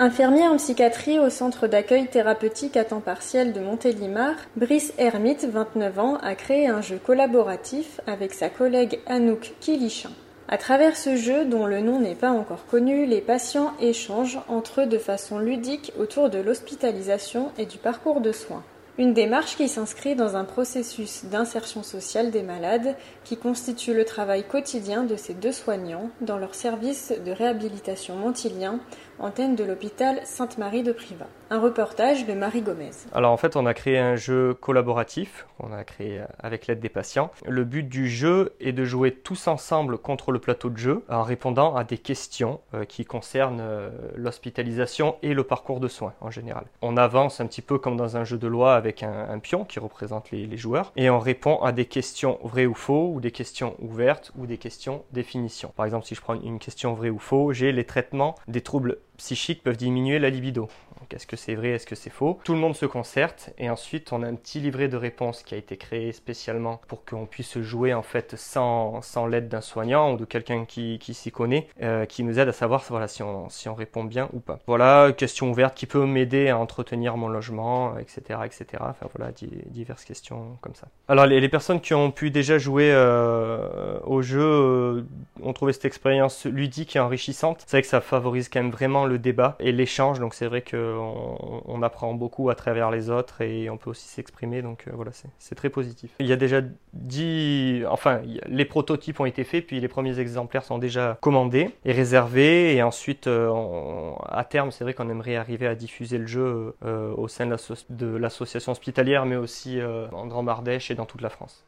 Infirmier en psychiatrie au centre d'accueil thérapeutique à temps partiel de Montélimar, Brice Hermite, 29 ans, a créé un jeu collaboratif avec sa collègue Anouk Kilichin. À travers ce jeu, dont le nom n'est pas encore connu, les patients échangent entre eux de façon ludique autour de l'hospitalisation et du parcours de soins. Une démarche qui s'inscrit dans un processus d'insertion sociale des malades qui constitue le travail quotidien de ces deux soignants dans leur service de réhabilitation montilien antenne de l'hôpital Sainte-Marie de Privas. Un reportage de Marie Gomez. Alors en fait, on a créé un jeu collaboratif qu'on a créé avec l'aide des patients. Le but du jeu est de jouer tous ensemble contre le plateau de jeu en répondant à des questions euh, qui concernent euh, l'hospitalisation et le parcours de soins en général. On avance un petit peu comme dans un jeu de loi avec un, pion qui représente les, joueurs et on répond à des questions vraies ou faux ou des questions ouvertes ou des questions définition. Par exemple, si je prends une question vrai ou faux, j'ai les traitements des troubles psychiques peuvent diminuer la libido. Est-ce que c'est vrai, est-ce que c'est faux? Tout le monde se concerte et ensuite on a un petit livret de réponses qui a été créé spécialement pour qu'on puisse jouer en fait sans, sans l'aide d'un soignant ou de quelqu'un qui, qui s'y connaît, euh, qui nous aide à savoir voilà, si, on, si on répond bien ou pas. Voilà, question ouverte qui peut m'aider à entretenir mon logement, etc. etc. Enfin voilà, diverses questions comme ça. Alors les, les personnes qui ont pu déjà jouer euh, au jeu euh, ont trouvé cette expérience ludique et enrichissante. C'est vrai que ça favorise quand même vraiment le débat et l'échange, donc c'est vrai que on, apprend beaucoup à travers les autres et on peut aussi s'exprimer. Donc euh, voilà, c'est très positif. Il y a déjà 10, enfin, les prototypes ont été faits, puis les premiers exemplaires sont déjà commandés et réservés. Et ensuite, euh, à terme, c'est vrai qu'on aimerait arriver à diffuser le jeu euh, au sein de l'association hospitalière, mais aussi en Grand Ardèche et dans toute la France.